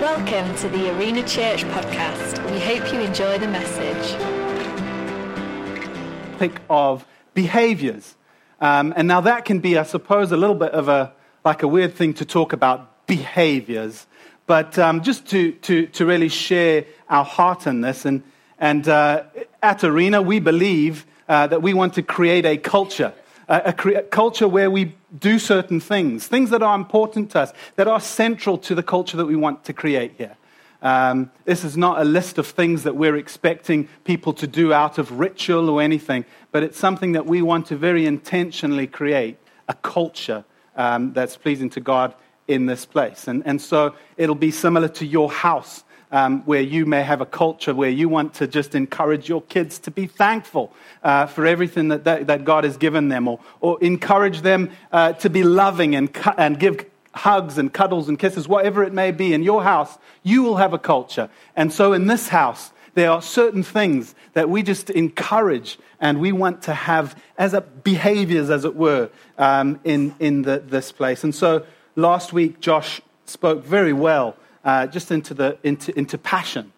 Welcome to the Arena Church podcast. We hope you enjoy the message. topic of behaviors. Um, and now that can be, I suppose, a little bit of a like a weird thing to talk about behaviors. But um, just to, to, to really share our heart in this, and, and uh, at Arena, we believe uh, that we want to create a culture, a, a, culture where we do certain things, things that are important to us, that are central to the culture that we want to create here. Um, this is not a list of things that we're expecting people to do out of ritual or anything, but it's something that we want to very intentionally create a culture um, that's pleasing to God in this place. And, and so it'll be similar to your house. Um, where you may have a culture where you want to just encourage your kids to be thankful uh, for everything that, that, that, God has given them, or, or encourage them uh, to be loving and, cu- and give hugs and cuddles and kisses, whatever it may be, in your house, you will have a culture. And so in this house, there are certain things that we just encourage and we want to have as a, behaviors, as it were, um, in, in the, this place. And so last week, Josh spoke very well uh, just into, the, into, into passion.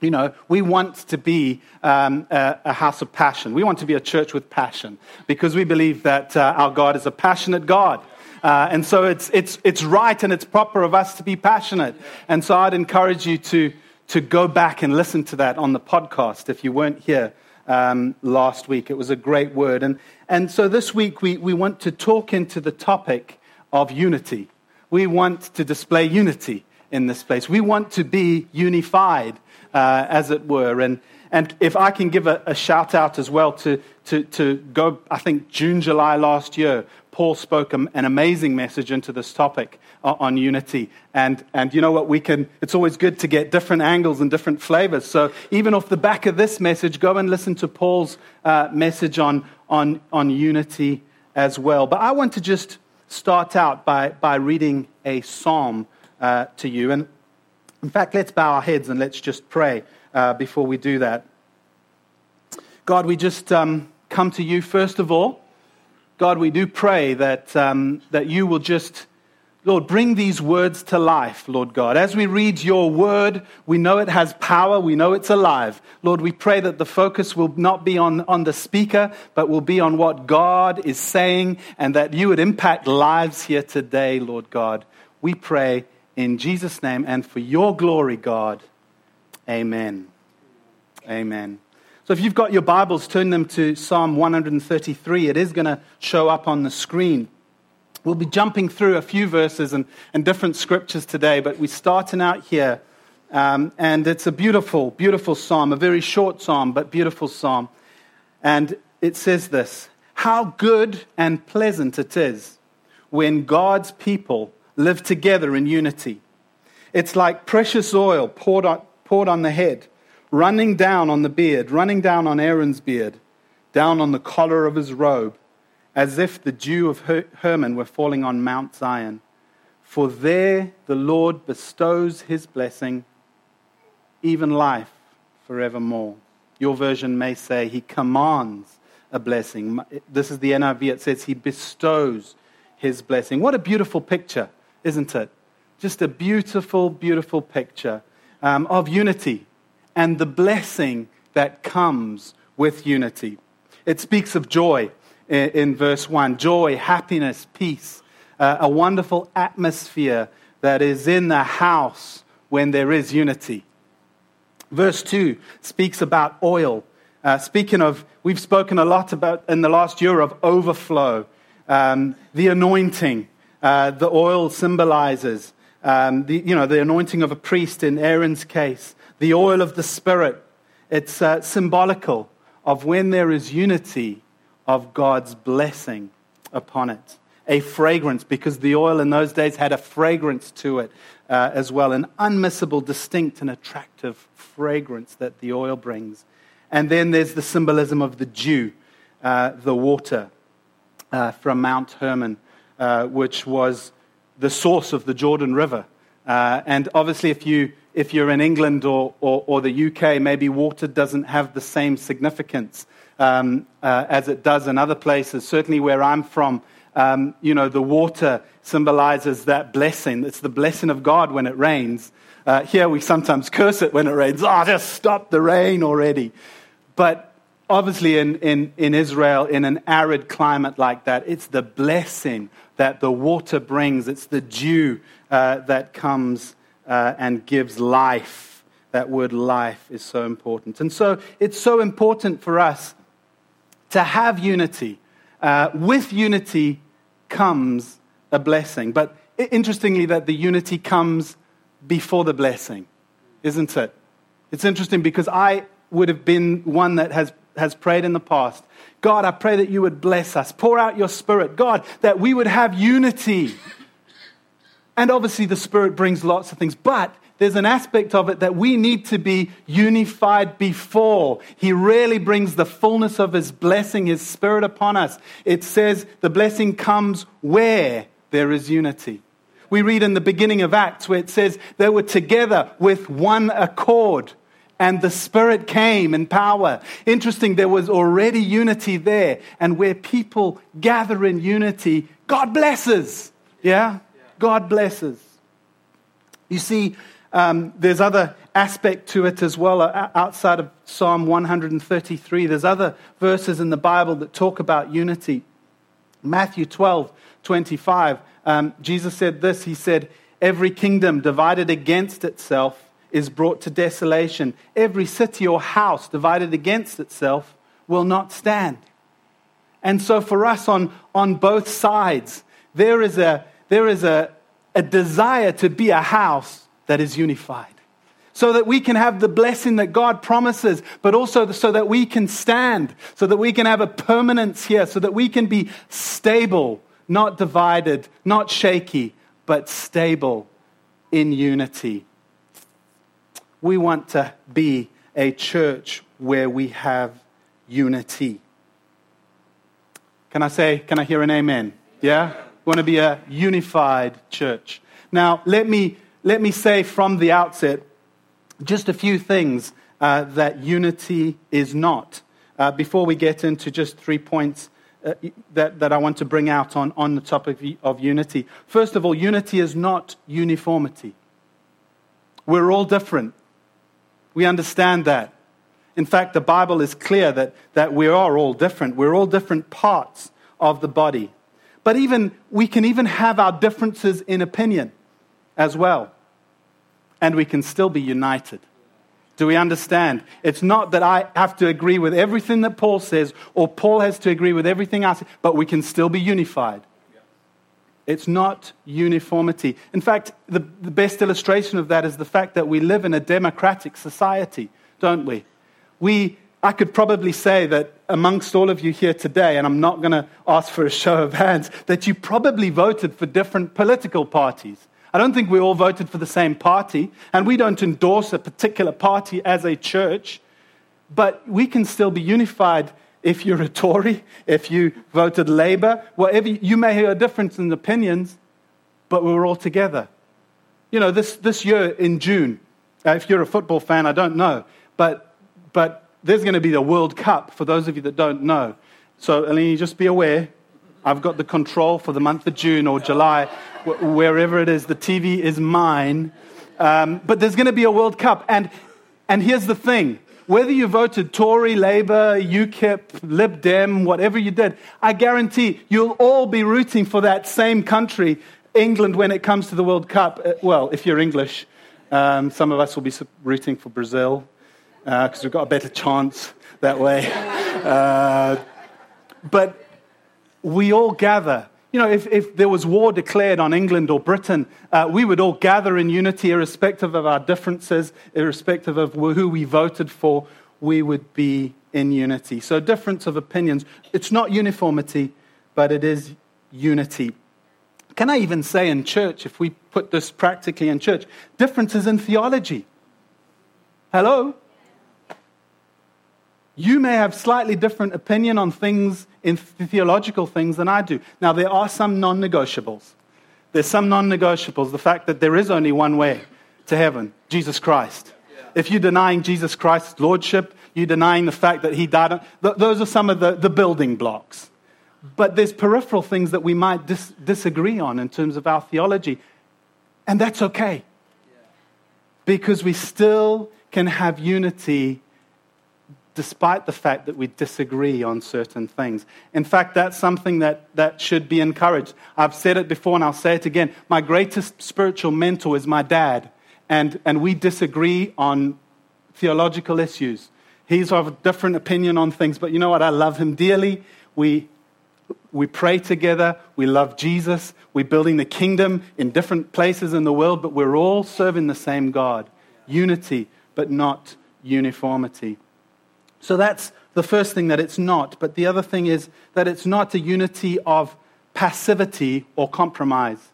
You know, we want to be um, a, a, house of passion. We want to be a church with passion because we believe that uh, our God is a passionate God. Uh, and so it's, it's, it's right and it's proper of us to be passionate. And so I'd encourage you to, to go back and listen to that on the podcast if you weren't here um, last week. It was a great word. And, and so this week we, we want to talk into the topic of unity. We want to display unity in this place. We want to be unified, uh, as it were. And, and if I can give a, a shout out as well to, to, to go, I think June, July last year, Paul spoke an amazing message into this topic on unity. And, and you know what? We can, it's always good to get different angles and different flavors. So even off the back of this message, go and listen to Paul's uh, message on, on, on unity as well. But I want to just start out by, by reading a psalm uh, to you. And in fact, let's bow our heads and let's just pray uh, before we do that. God, we just um, come to you first of all. God, we do pray that, um, that you will just, Lord, bring these words to life, Lord God. As we read your word, we know it has power, we know it's alive. Lord, we pray that the focus will not be on, on the speaker, but will be on what God is saying, and that you would impact lives here today, Lord God. We pray in Jesus' name and for your glory, God. Amen. Amen. So if you've got your Bibles, turn them to Psalm 133. It is going to show up on the screen. We'll be jumping through a few verses and, and different scriptures today, but we're starting out here. Um, and it's a beautiful, beautiful psalm, a very short psalm, but beautiful psalm. And it says this How good and pleasant it is when God's people live together in unity. It's like precious oil poured on, poured on the head running down on the beard, running down on Aaron's beard, down on the collar of his robe, as if the dew of Her- Hermon were falling on Mount Zion. For there the Lord bestows his blessing, even life forevermore. Your version may say he commands a blessing. This is the NIV. It says he bestows his blessing. What a beautiful picture, isn't it? Just a beautiful, beautiful picture um, of unity and the blessing that comes with unity. It speaks of joy in, in verse 1 joy, happiness, peace, uh, a wonderful atmosphere that is in the house when there is unity. Verse 2 speaks about oil. Uh, speaking of, we've spoken a lot about in the last year of overflow, um, the anointing. Uh, the oil symbolizes um, the, you know, the anointing of a priest in Aaron's case the oil of the Spirit. It's uh, symbolical of when there is unity of God's blessing upon it. A fragrance, because the oil in those days had a fragrance to it uh, as well, an unmissable, distinct, and attractive fragrance that the oil brings. And then there's the symbolism of the dew, uh, the water uh, from Mount Hermon, uh, which was the source of the Jordan River. Uh, and obviously, if you if you're in England or, or, or, the UK, maybe water doesn't have the same significance um, uh, as it does in other places. Certainly, where I'm from, um, you know, the water symbolizes that blessing. It's the blessing of God when it rains. Uh, here we sometimes curse it when it rains. Oh, just stop the rain already. But obviously, in, in, in Israel, in an arid climate like that, it's the blessing that the water brings, it's the dew uh, that comes uh, and gives life. That word life is so important. And so it's so important for us to have unity. Uh, with unity comes a blessing. But interestingly, that the unity comes before the blessing, isn't it? It's interesting because I would have been one that has, has prayed in the past. God, I pray that you would bless us. Pour out your spirit. God, that we would have unity. And obviously, the spirit brings lots of things. But there's an aspect of it that we need to be unified before. He really brings the fullness of His blessing, His Spirit upon us. It says the blessing comes where there is unity. We read in the beginning of Acts where it says they were together with one accord and the Spirit came in power. Interesting, there was already unity there. And where people gather in unity, God blesses. Yeah? God blesses. You see, um, there's other aspect to it as well uh, outside of Psalm 133. There's other verses in the Bible that talk about unity. Matthew 12, 25, um, Jesus said this He said, Every kingdom divided against itself is brought to desolation. Every city or house divided against itself will not stand. And so, for us on, on both sides, there is, a, there is a, a desire to be a house that is unified. So that we can have the blessing that God promises, but also so that we can stand, so that we can have a permanence here, so that we can be stable, not divided, not shaky, but stable in unity. We want to be a church where we have unity. Can I say, can I hear an amen? Yeah? We want to be a unified church. Now, let me let me say from the outset just a few things uh, that unity is not uh, before we get into just three points uh, that, that I want to bring out on, on the topic of unity. First of all, unity is not uniformity. We're all different. We understand that. In fact, the Bible is clear that, that we are all different. We're all different parts of the body. But even we can even have our differences in opinion as well. And we can still be united. Do we understand? It's not that I have to agree with everything that Paul says or Paul has to agree with everything I say, but we can still be unified. It's not uniformity. In fact, the, the best illustration of that is the fact that we live in a democratic society, don't we? We I could probably say that amongst all of you here today, and I'm not going to ask for a show of hands, that you probably voted for different political parties. I don't think we all voted for the same party, and we don't endorse a particular party as a church, but we can still be unified if you're a Tory, if you voted Labour, whatever. You may have a difference in opinions, but we're all together. You know, this, this year in June, uh, if you're a football fan, I don't know, but, but there's going to be the World Cup for those of you that don't know. So, Eleni, just be aware I've got the control for the month of June or July, wherever it is. The TV is mine. Um, but there's going to be a World Cup. And, and here's the thing whether you voted Tory, Labour, UKIP, Lib Dem, whatever you did, I guarantee you'll all be rooting for that same country, England, when it comes to the World Cup. Uh, well, if you're English, um, some of us will be rooting for Brazil because uh, we've got a better chance that way. Uh, but we all gather. You know, if, if there was war declared on England or Britain, uh, we would all gather in unity, irrespective of our differences, irrespective of who we voted for, we would be in unity. So, difference of opinions. It's not uniformity, but it is unity. Can I even say in church, if we put this practically in church, differences in theology? Hello? You may have slightly different opinion on things, in theological things, than I do. Now, there are some non negotiables. There's some non negotiables. The fact that there is only one way to heaven Jesus Christ. If you're denying Jesus Christ's lordship, you're denying the fact that he died. Th- those are some of the, the building blocks. but there's peripheral things that we might dis- disagree on in terms of our theology. And that's okay. Because we still can have unity despite the fact that we disagree on certain things. In fact, that's something that, that should be encouraged. I've said it before and I'll say it again. My greatest spiritual mentor is my dad, and, and we disagree on theological issues. He's of a different opinion on things, but you know what? I love him dearly. We, we pray together. We love Jesus. We're building the kingdom in different places in the world, but we're all serving the same God. Unity, but not uniformity. So that's the first thing that it's not. But the other thing is that it's not a unity of passivity or compromise.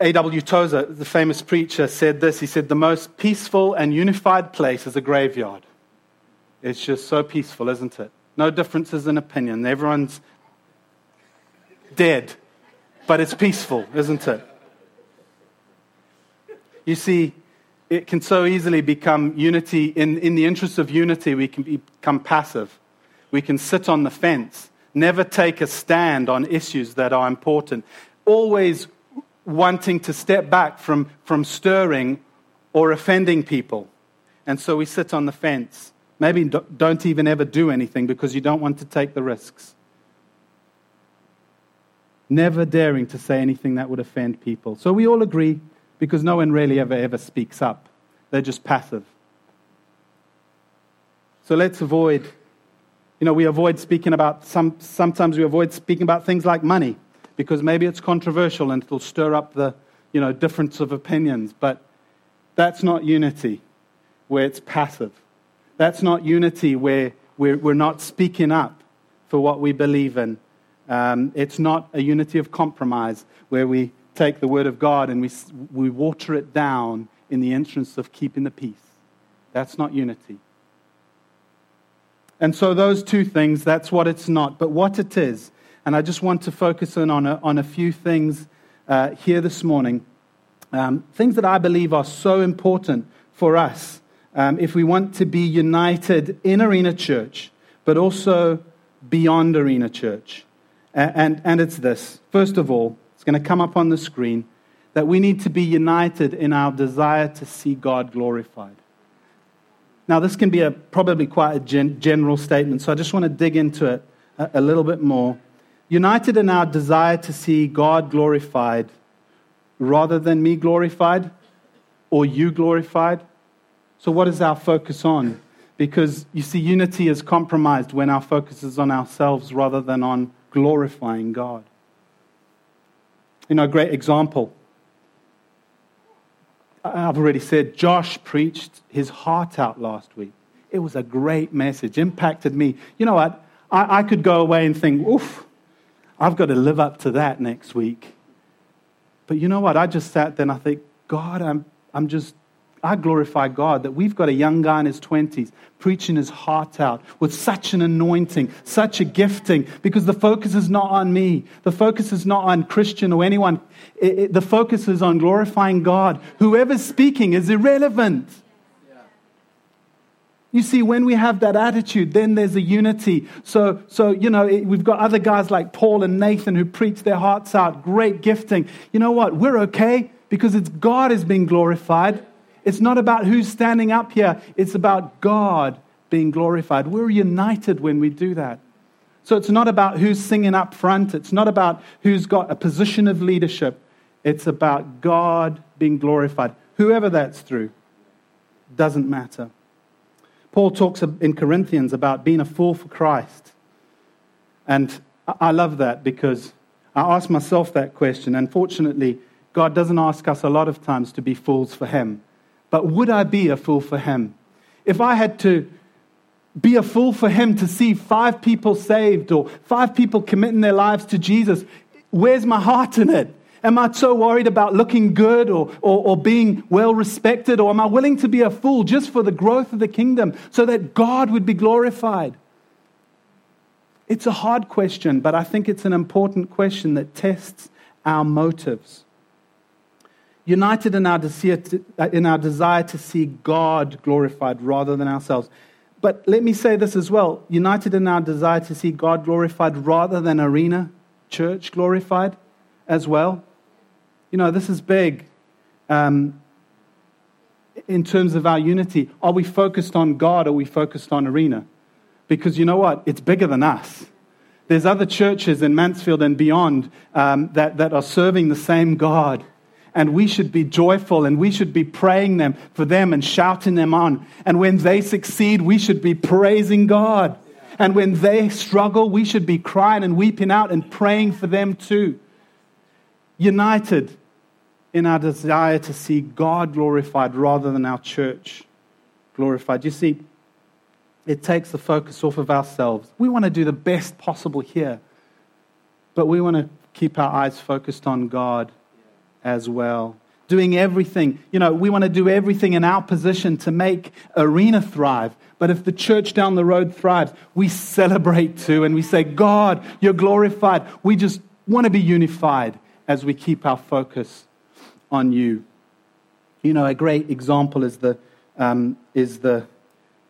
A.W. Tozer, the famous preacher, said this. He said, The most peaceful and unified place is a graveyard. It's just so peaceful, isn't it? No differences in opinion. Everyone's dead, but it's peaceful, isn't it? You see, it can so easily become unity. In, in the interest of unity, we can become passive. We can sit on the fence, never take a stand on issues that are important, always wanting to step back from, from stirring or offending people. And so we sit on the fence. Maybe don't even ever do anything because you don't want to take the risks. Never daring to say anything that would offend people. So we all agree because no one really ever, ever speaks up. They're just passive. So let's avoid, you know, we avoid speaking about, some, sometimes we avoid speaking about things like money because maybe it's controversial and it'll stir up the, you know, difference of opinions. But that's not unity where it's passive. That's not unity where we're, we're not speaking up for what we believe in. Um, it's not a unity of compromise where we take the Word of God and we, we water it down in the interest of keeping the peace. That's not unity. And so, those two things, that's what it's not. But what it is, and I just want to focus in on a, on a few things uh, here this morning, um, things that I believe are so important for us um, if we want to be united in Arena Church, but also beyond Arena Church. And, and, and it's this. First of all, it's going to come up on the screen that we need to be united in our desire to see God glorified. Now, this can be a, probably quite a gen, general statement, so I just want to dig into it a, a little bit more. United in our desire to see God glorified rather than me glorified or you glorified. So, what is our focus on? Because you see, unity is compromised when our focus is on ourselves rather than on glorifying God. You know, a great example. I've already said, Josh preached his heart out last week. It was a great message, impacted me. You know what? I, I could go away and think, oof, I've got to live up to that next week. But you know what? I just sat there and I think, God, I'm, I'm just I glorify God that we've got a young guy in his 20s preaching his heart out with such an anointing, such a gifting, because the focus is not on me. The focus is not on Christian or anyone. It, it, the focus is on glorifying God. Whoever's speaking is irrelevant. You see, when we have that attitude, then there's a unity. So, so you know, it, we've got other guys like Paul and Nathan who preach their hearts out, great gifting. You know what? We're okay because it's God is being glorified. It's not about who's standing up here, it's about God being glorified. We're united when we do that. So it's not about who's singing up front, it's not about who's got a position of leadership. It's about God being glorified. Whoever that's through, doesn't matter. Paul talks in Corinthians about being a fool for Christ. And I love that because I ask myself that question. Unfortunately, God doesn't ask us a lot of times to be fools for Him. But would I be a fool for him? If I had to be a fool for him to see five people saved or five people committing their lives to Jesus, where's my heart in it? Am I so worried about looking good or, or, or, being well respected? Or am I willing to be a fool just for the growth of the kingdom so that God would be glorified? It's a hard question, but I think it's an important question that tests our motives united in our, desire to, uh, in our desire to see God glorified rather than ourselves. but let me say this as well united in our desire to see God glorified rather than arena church glorified as well. You know, this is big um, in terms of our unity. Are we focused on God or are we focused on arena? Because you know what? It's bigger than us. There's other churches in Mansfield and beyond um, that, that are serving the same God and we should be joyful and we should be praying them for them and shouting them on. And when they succeed, we should be praising God. And when they struggle, we should be crying and weeping out and praying for them too. United in our desire to see God glorified rather than our church glorified. You see, it takes the focus off of ourselves. We want to do the best possible here, but we want to keep our eyes focused on God as well. Doing everything, you know, we want to do everything in our position to make Arena thrive. But if the church down the road thrives, we celebrate too and we say, God, you're glorified. We just want to be unified as we keep our focus on you. You know, a great example is the, um, is the,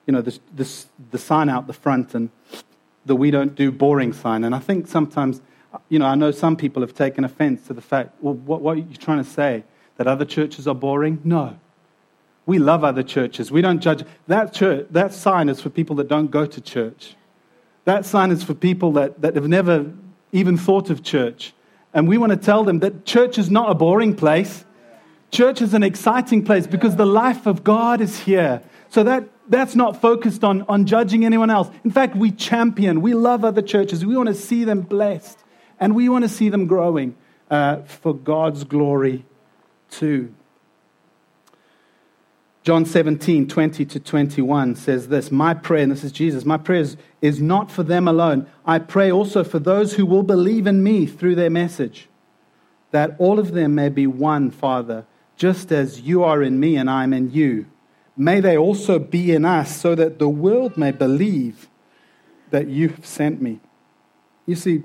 you know, the, the, the sign out the front and the we don't do boring sign. And I think sometimes you know, I know some people have taken offense to the fact, well, what, what are you trying to say? That other churches are boring? No. We love other churches. We don't judge. That, church, that sign is for people that don't go to church. That sign is for people that, that have never even thought of church. And we want to tell them that church is not a boring place. Church is an exciting place because the life of God is here. So that, that's not focused on, on judging anyone else. In fact, we champion, we love other churches. We want to see them blessed. And we want to see them growing uh, for God's glory too. John 17, 20 to 21 says this My prayer, and this is Jesus, my prayer is, is not for them alone. I pray also for those who will believe in me through their message, that all of them may be one, Father, just as you are in me and I am in you. May they also be in us, so that the world may believe that you have sent me. You see,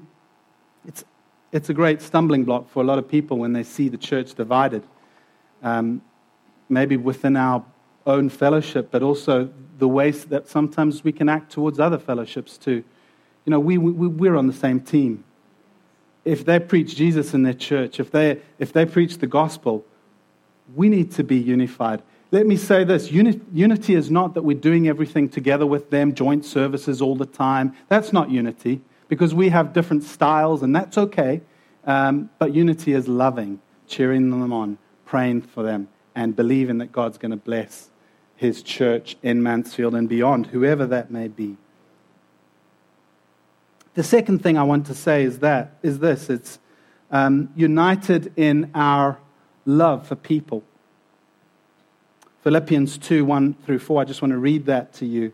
it's, it's a great stumbling block for a lot of people when they see the church divided. Um, maybe within our own fellowship, but also the ways that sometimes we can act towards other fellowships too. You know, we, we, we're on the same team. If they preach Jesus in their church, if they, if they preach the gospel, we need to be unified. Let me say this Uni- unity is not that we're doing everything together with them, joint services all the time. That's not unity because we have different styles, and that's okay. Um, but unity is loving, cheering them on, praying for them, and believing that God's going to bless his church in Mansfield and beyond, whoever that may be. The second thing I want to say is that is this: it's um, united in our love for people. Philippians 2 1 through 4. I just want to read that to you.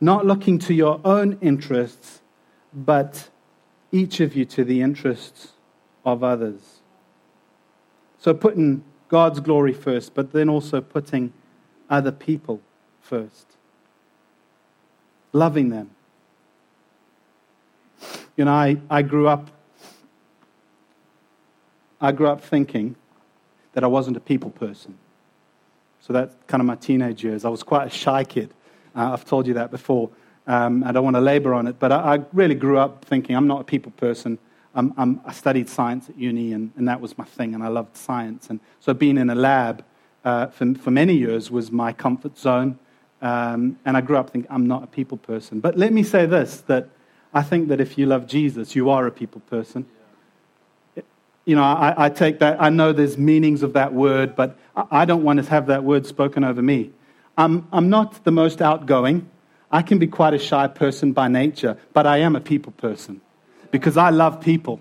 not looking to your own interests, but each of you to the interests of others. So putting God's glory first, but then also putting other people first. Loving them. You know, I, I grew up I grew up thinking that I wasn't a people person. So that's kind of my teenage years. I was quite a shy kid. Uh, I've told you that before. Um, I don't want to labor on it, but I, I, really grew up thinking I'm not a people person. I'm, I'm, i studied science at uni, and, and, that was my thing, and I loved science. And so being in a lab uh, for, for many years was my comfort zone. Um, and I grew up thinking I'm not a people person. But let me say this that I think that if you love Jesus, you are a people person. You know, I, I take that, I know there's meanings of that word, but I, I don't want to have that word spoken over me. I'm, I'm not the most outgoing. I can be quite a shy person by nature, but I am a people person because I love people.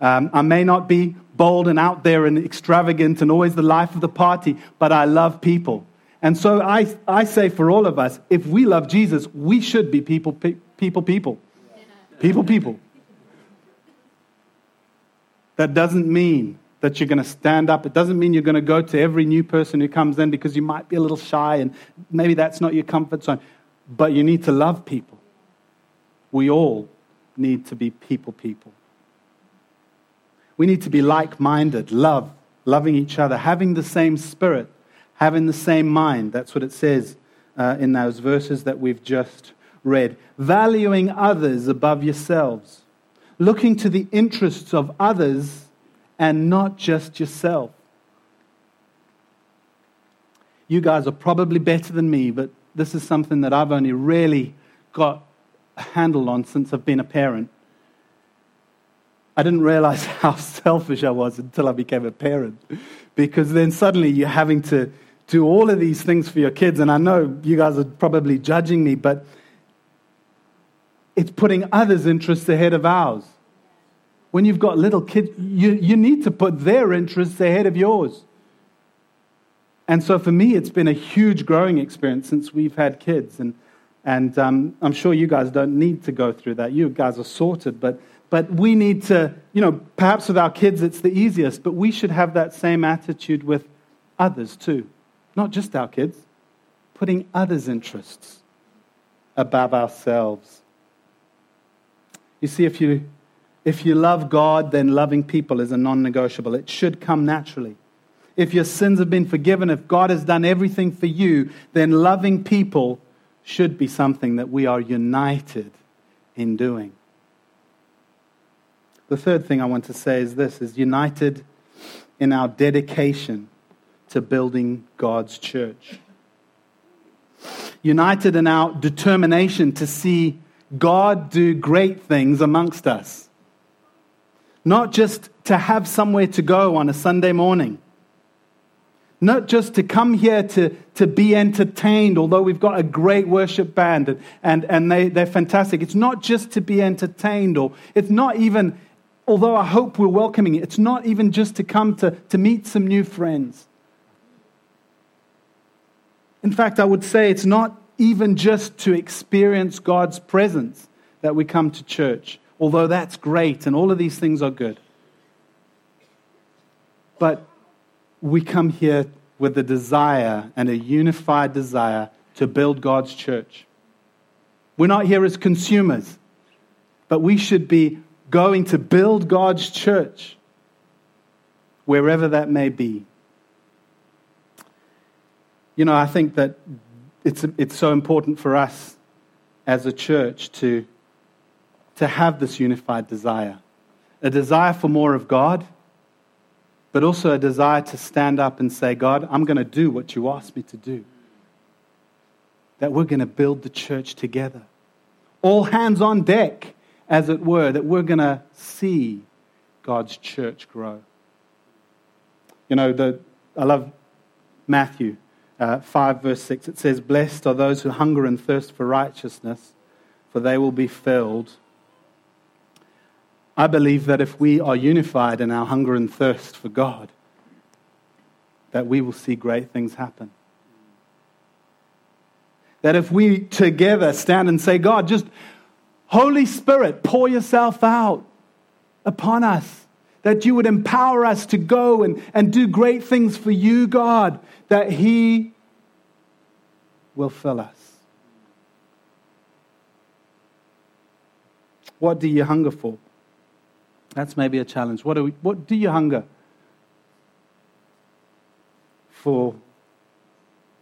Um, I may not be bold and out there and extravagant and always the life of the party, but I love people. And so I, I say for all of us, if we love Jesus, we should be people, pe- people, people. People, people. That doesn't mean that you're going to stand up. It doesn't mean you're going to go to every new person who comes in because you might be a little shy and maybe that's not your comfort zone. But you need to love people. We all need to be people, people. We need to be like minded, love, loving each other, having the same spirit, having the same mind. That's what it says uh, in those verses that we've just read. Valuing others above yourselves, looking to the interests of others and not just yourself. You guys are probably better than me, but this is something that I've only really got a handle on since I've been a parent. I didn't realize how selfish I was until I became a parent. Because then suddenly you're having to do all of these things for your kids. And I know you guys are probably judging me, but it's putting others' interests ahead of ours. When you've got little kids, you, you need to put their interests ahead of yours. And so for me, it's been a huge growing experience since we've had kids. And, and um, I'm sure you guys don't need to go through that. You guys are sorted. But, but we need to, you know, perhaps with our kids it's the easiest, but we should have that same attitude with others too. Not just our kids, putting others' interests above ourselves. You see, if you if you love God, then loving people is a non negotiable. It should come naturally. If your sins have been forgiven, if God has done everything for you, then loving people should be something that we are united in doing. The third thing I want to say is this is united in our dedication to building God's church. United in our determination to see God do great things amongst us. Not just to have somewhere to go on a Sunday morning. Not just to come here to, to be entertained, although we've got a great worship band and, and, and they, they're fantastic. It's not just to be entertained, or it's not even, although I hope we're welcoming it, it's not even just to come to, to meet some new friends. In fact, I would say it's not even just to experience God's presence that we come to church although that's great and all of these things are good. But we come here with a desire and a unified desire to build God's church. We're not here as consumers, but we should be going to build God's church wherever that may be. You know, I think that it's, it's so important for us as a church to to have this unified desire a desire for more of God, but also a desire to stand up and say, God, I'm going to do what you asked me to do. That we're going to build the church together. All hands on deck, as it were, that we're going to see God's church grow. You know, the, I love Matthew uh, 5, verse 6. It says, Blessed are those who hunger and thirst for righteousness, for they will be filled. I believe that if we are unified in our hunger and thirst for God, that we will see great things happen. That if we together stand and say, God, just Holy Spirit, pour yourself out upon us, that you would empower us to go and, and do great things for you, God, that He will fill us. What do you hunger for? That's maybe a challenge. What, we, what do you hunger for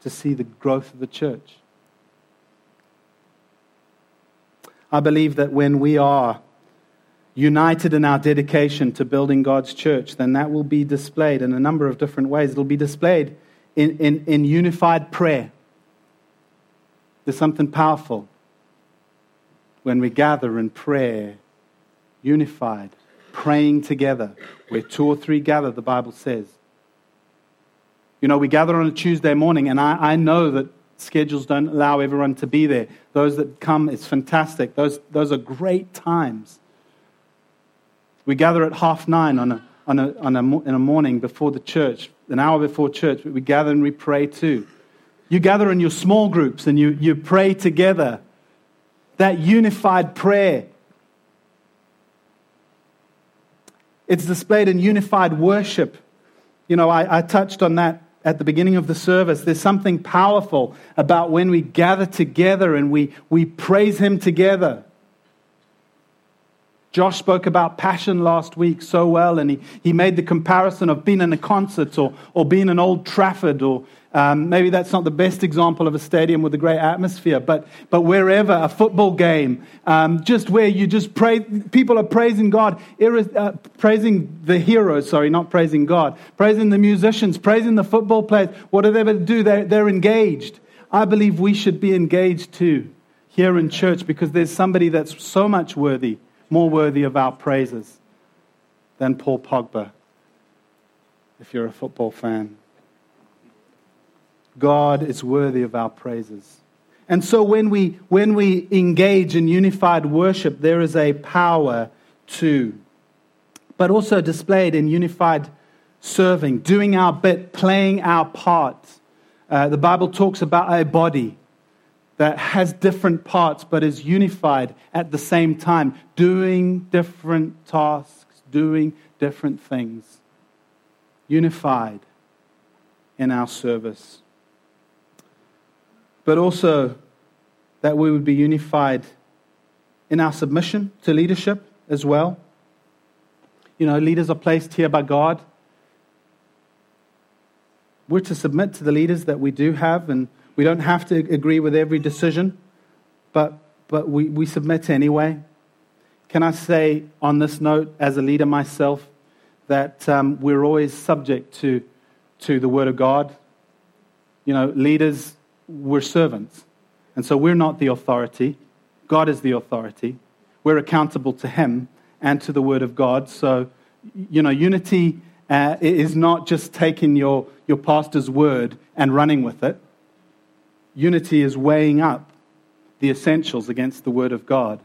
to see the growth of the church? I believe that when we are united in our dedication to building God's church, then that will be displayed in a number of different ways. It'll be displayed in, in, in unified prayer. There's something powerful when we gather in prayer, unified praying together. Where two or three gather, the Bible says. You know, we gather on a Tuesday morning, and I, I know that schedules don't allow everyone to be there. Those that come, it's fantastic. Those, those are great times. We gather at half nine on a, on a, on a, in a morning before the church, an hour before church. We gather and we pray too. You gather in your small groups and you, you pray together. that unified prayer. It's displayed in unified worship. You know, I, I, touched on that at the beginning of the service. There's something powerful about when we gather together and we, we praise Him together. Josh spoke about passion last week so well, and he, he made the comparison of being in a concert or, or being in Old Trafford, or um, maybe that's not the best example of a stadium with a great atmosphere, but, but wherever, a football game, um, just where you just pray, people are praising God, uh, praising the heroes, sorry, not praising God, praising the musicians, praising the football players. What do they do? They're, they're engaged. I believe we should be engaged too here in church because there's somebody that's so much worthy more worthy of our praises than Paul Pogba, if you're a football fan. God is worthy of our praises. And so when we, when we engage in unified worship, there is a power too, but also displayed in unified serving, doing our bit, playing our part. Uh, the Bible talks about a body that has different parts but is unified at the same time, doing different tasks, doing different things. Unified in our service. But also that we would be unified in our submission to leadership as well. You know, leaders are placed here by God. We're to submit to the leaders that we do have and we don't have to agree with every decision, but, but we, we submit anyway. Can I say on this note, as a leader myself, that um, we're always subject to, to the Word of God? You know, leaders, we're servants. And so we're not the authority. God is the authority. We're accountable to Him and to the Word of God. So, you know, unity uh, is not just taking your, your pastor's word and running with it. Unity is weighing up the essentials against the Word of God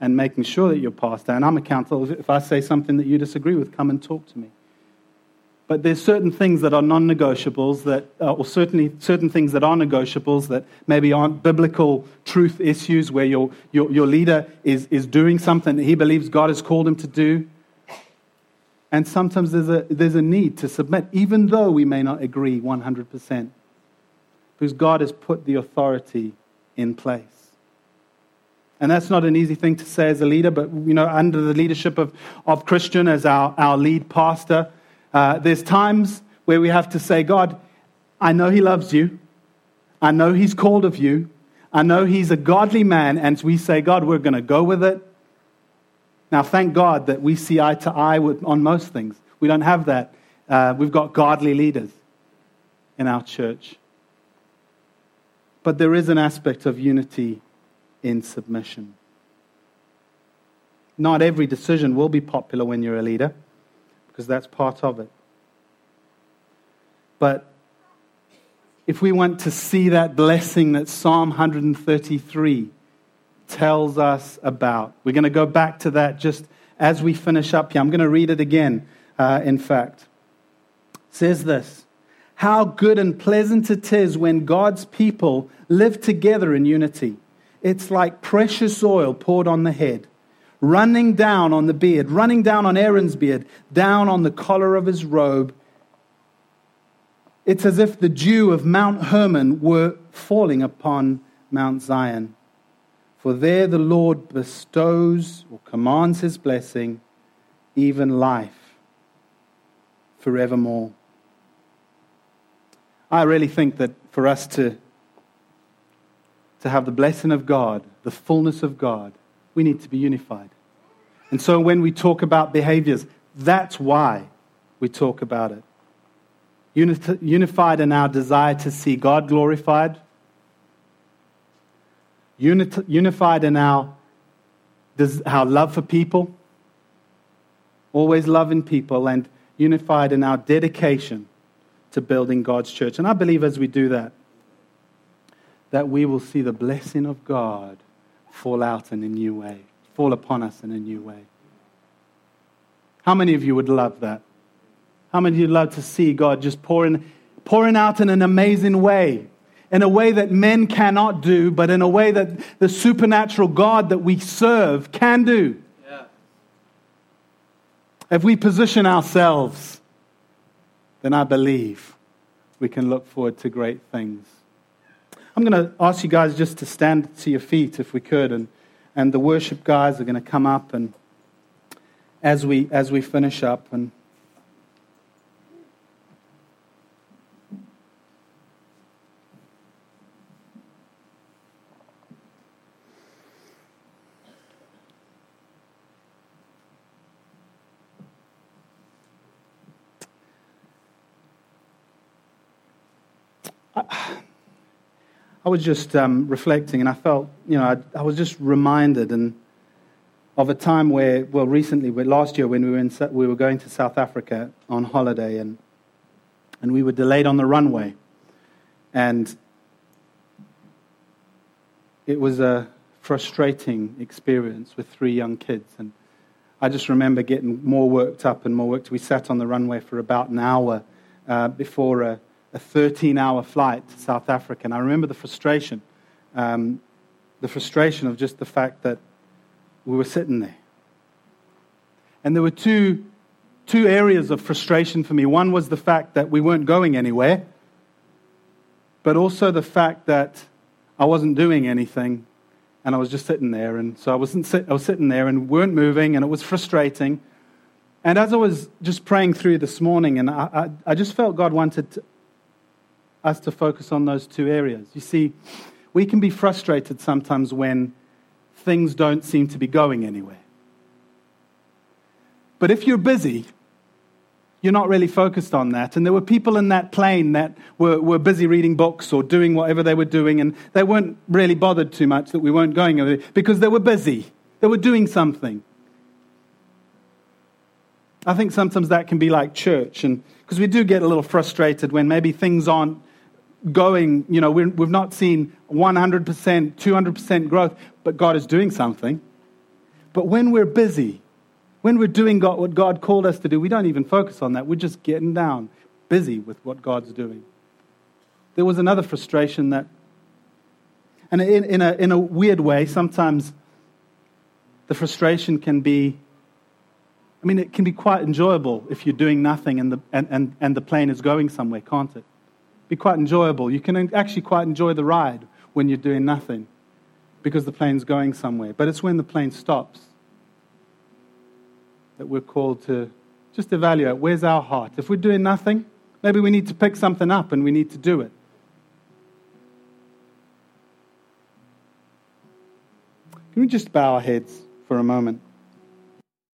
and making sure that you're pastor. And I'm accountable. If I say something that you disagree with, come and talk to me. But there's certain things that are non-negotiables, that, uh, or certainly certain things that are negotiables that maybe aren't biblical truth issues where your, your, your leader is, is doing something that he believes God has called him to do. And sometimes there's a, there's a need to submit, even though we may not agree 100% because God has put the authority in place. And that's not an easy thing to say as a leader, but you know, under the leadership of, of Christian as our, our lead pastor, uh, there's times where we have to say, God, I know He loves you. I know He's called of you. I know He's a godly man. And we say, God, we're going to go with it. Now, thank God that we see eye to eye with, on most things. We don't have that. Uh, we've got godly leaders in our church. But there is an aspect of unity in submission. Not every decision will be popular when you're a leader, because that's part of it. But if we want to see that blessing that Psalm 133 tells us about, we're going to go back to that just as we finish up here. I'm going to read it again, uh, in fact. It says this how good and pleasant it is when God's people live together in unity. It's like precious oil poured on the head, running down on the beard, running down on Aaron's beard, down on the collar of his robe. It's as if the dew of Mount Hermon were falling upon Mount Zion. For there the Lord bestows or commands his blessing, even life forevermore. I really think that for us to, to have the blessing of God, the fullness of God, we need to be unified. And so when we talk about behaviors, that's why we talk about it. unified in our desire to see God glorified, unified in our, our love for people, always loving people, and unified in our dedication to building God's church. And I believe as we do that, that we will see the blessing of God fall out in a new way, fall upon us in a new way. How many of you would love that? How many of you would love to see God just pouring, pouring out in an amazing way? in a way that men cannot do, but in a way that the supernatural God that we serve can do. Yeah. If we position ourselves, then I believe we can look forward to great things. I'm going to ask you guys just to stand to your feet if we could, and, and the worship guys are going to come up and as we as we finish up and I was just um, reflecting and I felt, you know, I, I, was just reminded and of a time where, well, recently, last year when we were, in, we were going to South Africa on holiday and, and we were delayed on the runway. And it was a frustrating experience with three young kids. And I just remember getting more worked up and more worked. We sat on the runway for about an hour uh, before a a 13 hour flight to South Africa. And I remember the frustration, um, the frustration of just the fact that we were sitting there. And there were two, two areas of frustration for me. One was the fact that we weren't going anywhere, but also the fact that I wasn't doing anything and I was just sitting there. And so I, wasn't I was sitting there and weren't moving, and it was frustrating. And as I was just praying through this morning, and I, I, I just felt God wanted to, us to focus on those two areas. You see, we can be frustrated sometimes when things don't seem to be going anywhere. But if you're busy, you're not really focused on that. And there were people in that plane that were, were busy reading books or doing whatever they were doing, and they weren't really bothered too much that we weren't going over because they were busy. They were doing something. I think sometimes that can be like church, and because we do get a little frustrated when maybe things aren't going, you know, we've not seen 100%, 200% growth, but God is doing something. But when we're busy, when we're doing God, what God called us to do, we don't even focus on that. We're just getting down, busy with what God's doing. There was another frustration that, and in, in, a, in a weird way, sometimes the frustration can be, I mean, it can be quite enjoyable if you're doing nothing and the, and, and, and the plane is going somewhere, can't it? Be quite enjoyable. You can actually quite enjoy the ride when you're doing nothing because the plane's going somewhere. But it's when the plane stops that we're called to just evaluate where's our heart. If we're doing nothing, maybe we need to pick something up and we need to do it. Can we just bow our heads for a moment?